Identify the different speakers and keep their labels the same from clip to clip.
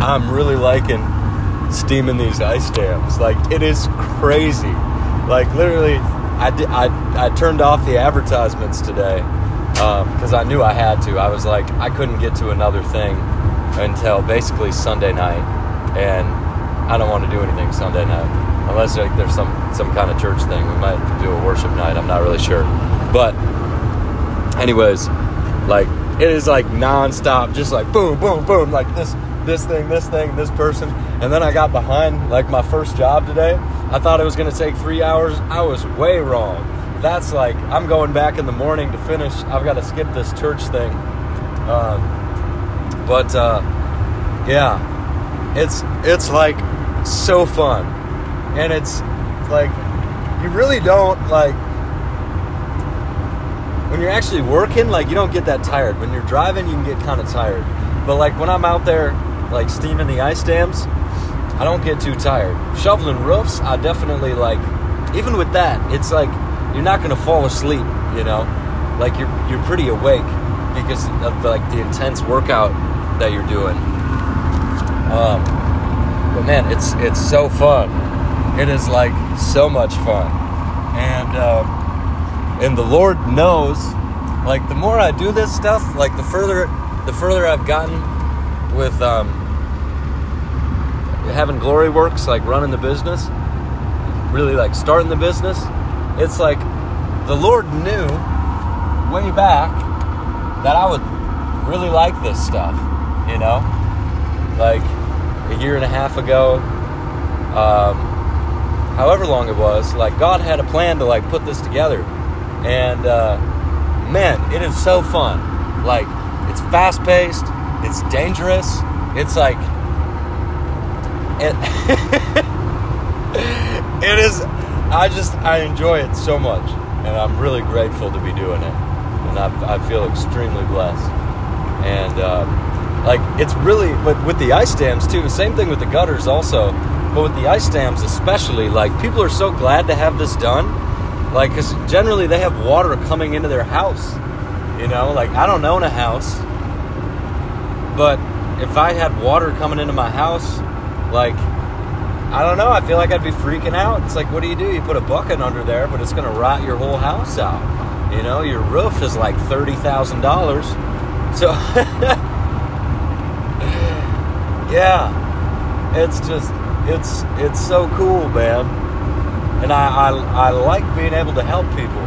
Speaker 1: I'm really liking steaming these ice dams. Like it is crazy. Like literally, I I I turned off the advertisements today um, because I knew I had to. I was like I couldn't get to another thing until basically Sunday night, and I don't want to do anything Sunday night unless like there's some some kind of church thing. We might do a worship night. I'm not really sure, but anyways, like it is like nonstop, just like boom, boom, boom, like this this thing, this thing, this person. And then I got behind like my first job today. I thought it was going to take three hours. I was way wrong. That's like, I'm going back in the morning to finish. I've got to skip this church thing. Um, but uh, yeah, it's it's like so fun, and it's like you really don't like when you're actually working. Like you don't get that tired. When you're driving, you can get kind of tired. But like when I'm out there like steaming the ice dams, I don't get too tired. Shoveling roofs, I definitely like. Even with that, it's like you're not gonna fall asleep. You know, like you're you're pretty awake because of like the intense workout that you're doing. Um, but man, it's it's so fun. It is like so much fun, and uh, and the Lord knows. Like the more I do this stuff, like the further the further I've gotten with um, having glory works, like running the business, really like starting the business. It's like the Lord knew way back that I would really like this stuff, you know? Like a year and a half ago, um, however long it was, like God had a plan to like put this together. And uh, man, it is so fun. Like it's fast paced, it's dangerous, it's like it, it is I just I enjoy it so much and I'm really grateful to be doing it. And I, I feel extremely blessed. And uh, like it's really but with the ice dams too same thing with the gutters also. But with the ice dams especially like people are so glad to have this done. Like because generally they have water coming into their house you know? Like I don't own a house but if I had water coming into my house like I don't know. I feel like I'd be freaking out. It's like, what do you do? You put a bucket under there, but it's going to rot your whole house out. You know, your roof is like thirty thousand dollars. So, yeah, it's just it's it's so cool, man. And I, I I like being able to help people.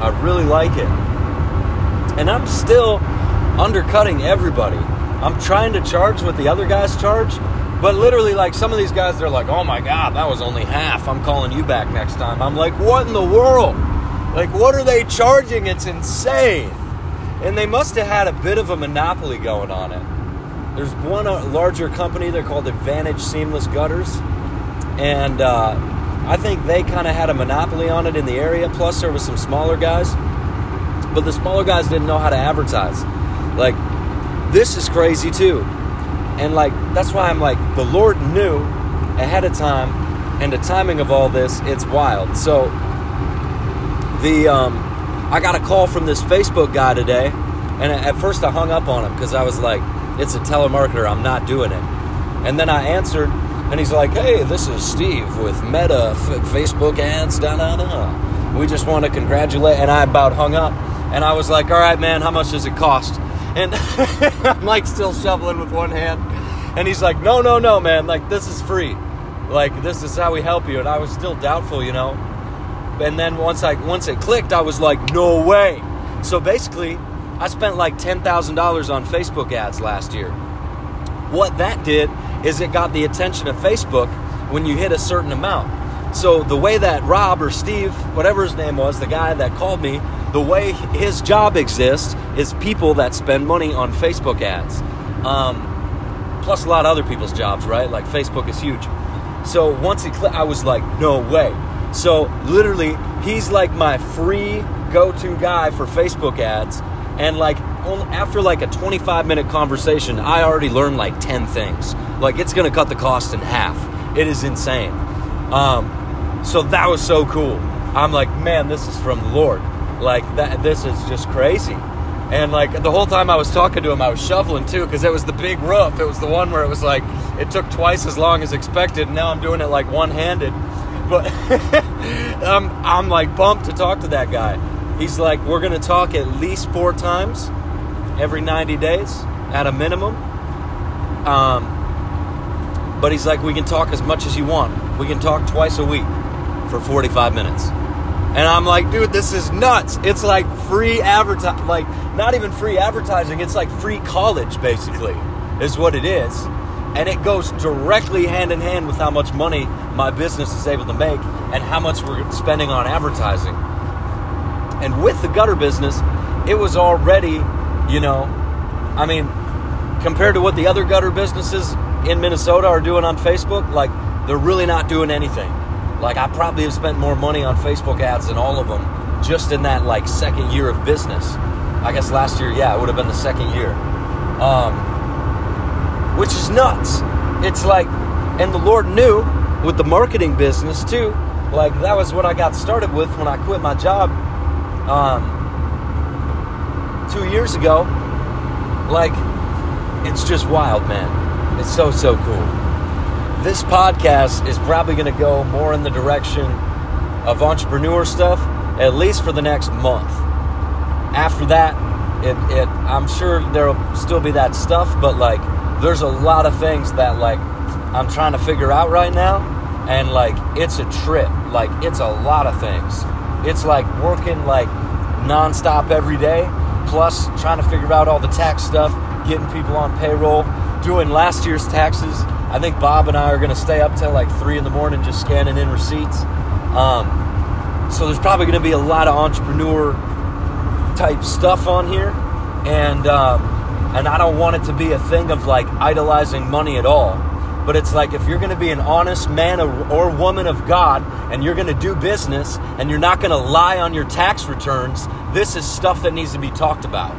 Speaker 1: I really like it. And I'm still undercutting everybody. I'm trying to charge what the other guys charge, but literally, like some of these guys, they're like, "Oh my god, that was only half." I'm calling you back next time. I'm like, "What in the world? Like, what are they charging? It's insane." And they must have had a bit of a monopoly going on it. There's one uh, larger company. They're called Advantage Seamless Gutters, and uh, I think they kind of had a monopoly on it in the area. Plus, there was some smaller guys, but the smaller guys didn't know how to advertise. Like, this is crazy too. And like that's why I'm like the Lord knew ahead of time and the timing of all this, it's wild. So the um I got a call from this Facebook guy today, and at first I hung up on him because I was like, it's a telemarketer, I'm not doing it. And then I answered, and he's like, hey, this is Steve with Meta F- Facebook ads, da da da. We just want to congratulate, and I about hung up. And I was like, all right, man, how much does it cost? And I'm like still shoveling with one hand. And he's like, no, no, no, man, like this is free. Like this is how we help you. And I was still doubtful, you know. And then once I once it clicked, I was like, no way. So basically, I spent like ten thousand dollars on Facebook ads last year. What that did is it got the attention of Facebook when you hit a certain amount. So the way that Rob or Steve, whatever his name was, the guy that called me, the way his job exists is people that spend money on Facebook ads. Um, plus a lot of other people's jobs, right? Like Facebook is huge. So once it clicked, I was like, no way. So literally, he's like my free go-to guy for Facebook ads. And like after like a 25 minute conversation, I already learned like 10 things. Like it's gonna cut the cost in half. It is insane. Um, so that was so cool. I'm like, man, this is from the Lord. Like that, this is just crazy. And like the whole time I was talking to him, I was shoveling too because it was the big roof. It was the one where it was like it took twice as long as expected. And now I'm doing it like one handed. But I'm, I'm like pumped to talk to that guy. He's like, we're to talk at least four times every 90 days at a minimum. Um, but he's like, we can talk as much as you want. We can talk twice a week for 45 minutes. And I'm like, dude, this is nuts. It's like free advertising, like not even free advertising. It's like free college, basically, is what it is. And it goes directly hand in hand with how much money my business is able to make and how much we're spending on advertising. And with the gutter business, it was already, you know, I mean, compared to what the other gutter businesses in Minnesota are doing on Facebook, like they're really not doing anything. Like I probably have spent more money on Facebook ads than all of them just in that like second year of business. I guess last year, yeah, it would have been the second year. Um, which is nuts. It's like, and the Lord knew with the marketing business too. Like that was what I got started with when I quit my job um, two years ago. Like, it's just wild, man. It's so so cool this podcast is probably going to go more in the direction of entrepreneur stuff, at least for the next month. After that, it, it I'm sure there'll still be that stuff, but like there's a lot of things that like I'm trying to figure out right now, and like it's a trip. Like it's a lot of things. It's like working like nonstop every day, plus trying to figure out all the tax stuff, getting people on payroll, doing last year's taxes I think Bob and I are going to stay up till like three in the morning just scanning in receipts. Um, so there's probably going to be a lot of entrepreneur type stuff on here, and um, and I don't want it to be a thing of like idolizing money at all. But it's like if you're going to be an honest man or woman of God and you're going to do business and you're not going to lie on your tax returns, this is stuff that needs to be talked about.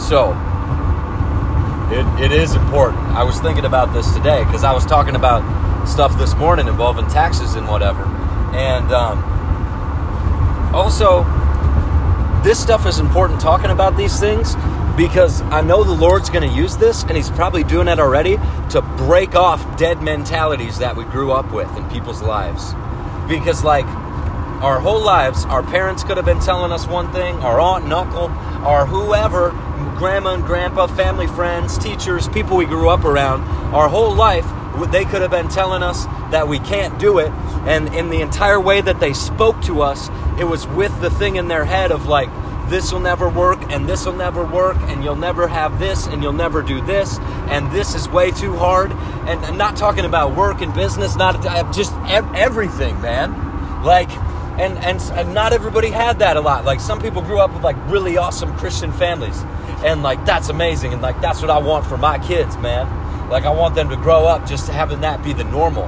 Speaker 1: So, it, it is important. I was thinking about this today because I was talking about stuff this morning involving taxes and whatever. And um, also, this stuff is important talking about these things because I know the Lord's going to use this, and He's probably doing it already to break off dead mentalities that we grew up with in people's lives. Because, like, our whole lives, our parents could have been telling us one thing, our aunt and uncle, or whoever grandma and grandpa, family friends, teachers, people we grew up around, our whole life, they could have been telling us that we can't do it. And in the entire way that they spoke to us, it was with the thing in their head of like, this will never work, and this will never work, and you'll never have this, and you'll never do this, and this is way too hard. And I'm not talking about work and business, not uh, just everything, man. Like, and, and, and not everybody had that a lot. Like some people grew up with like really awesome Christian families, and like that's amazing, and like that's what I want for my kids, man. Like I want them to grow up just having that be the normal.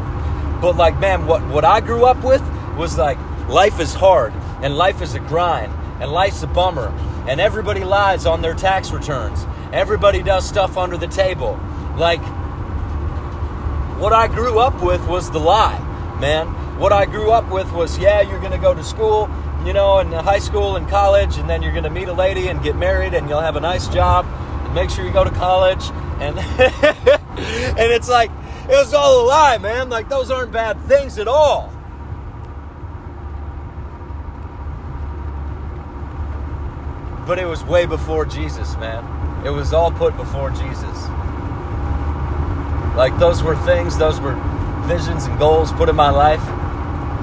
Speaker 1: But like, man, what what I grew up with was like life is hard, and life is a grind, and life's a bummer, and everybody lies on their tax returns. Everybody does stuff under the table. Like what I grew up with was the lie, man what I grew up with was yeah, you're going to go to school, you know, in high school and college, and then you're going to meet a lady and get married, and you'll have a nice job, and make sure you go to college, and and it's like it was all a lie, man. Like those aren't bad things at all. But it was way before Jesus, man. It was all put before Jesus. Like those were things, those were visions and goals put in my life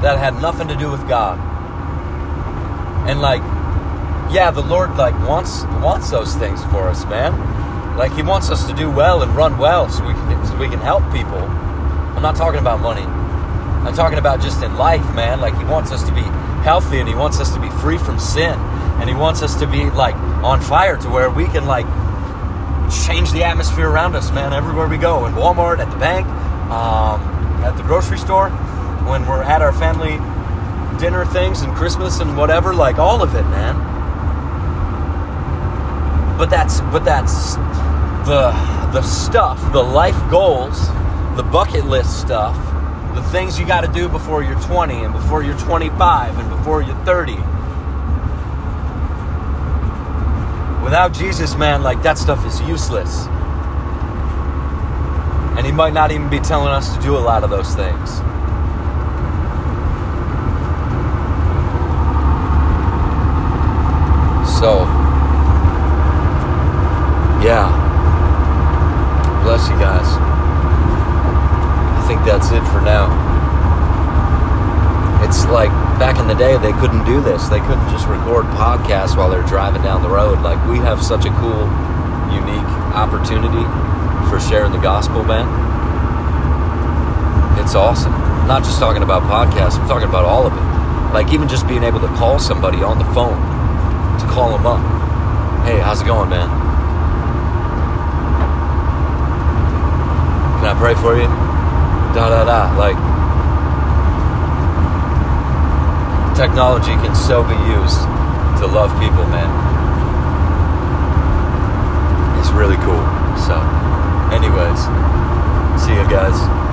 Speaker 1: that had nothing to do with God. And like, yeah, the Lord like wants wants those things for us, man. Like He wants us to do well and run well, so we can so we can help people. I'm not talking about money. I'm talking about just in life, man. Like He wants us to be healthy and He wants us to be free from sin, and He wants us to be like on fire to where we can like change the atmosphere around us, man. Everywhere we go, in Walmart, at the bank, um, at the grocery store when we're at our family dinner things and Christmas and whatever, like all of it, man. But that's but that's the the stuff, the life goals, the bucket list stuff, the things you got to do before you're 20 and before you're 25 and before you're 30. Without Jesus, man, like that stuff is useless. And he might not even be telling us to do a lot of those things. Yeah. Bless you guys. I think that's it for now. It's like back in the day, they couldn't do this. They couldn't just record podcasts while they're driving down the road. Like, we have such a cool, unique opportunity for sharing the gospel, man. It's awesome. I'm not just talking about podcasts, I'm talking about all of it. Like, even just being able to call somebody on the phone, call them up. Hey, how's it going, man? Can I pray for you? Da da da. Like, technology can so be used to love people, man. It's really cool. So, anyways, see you guys.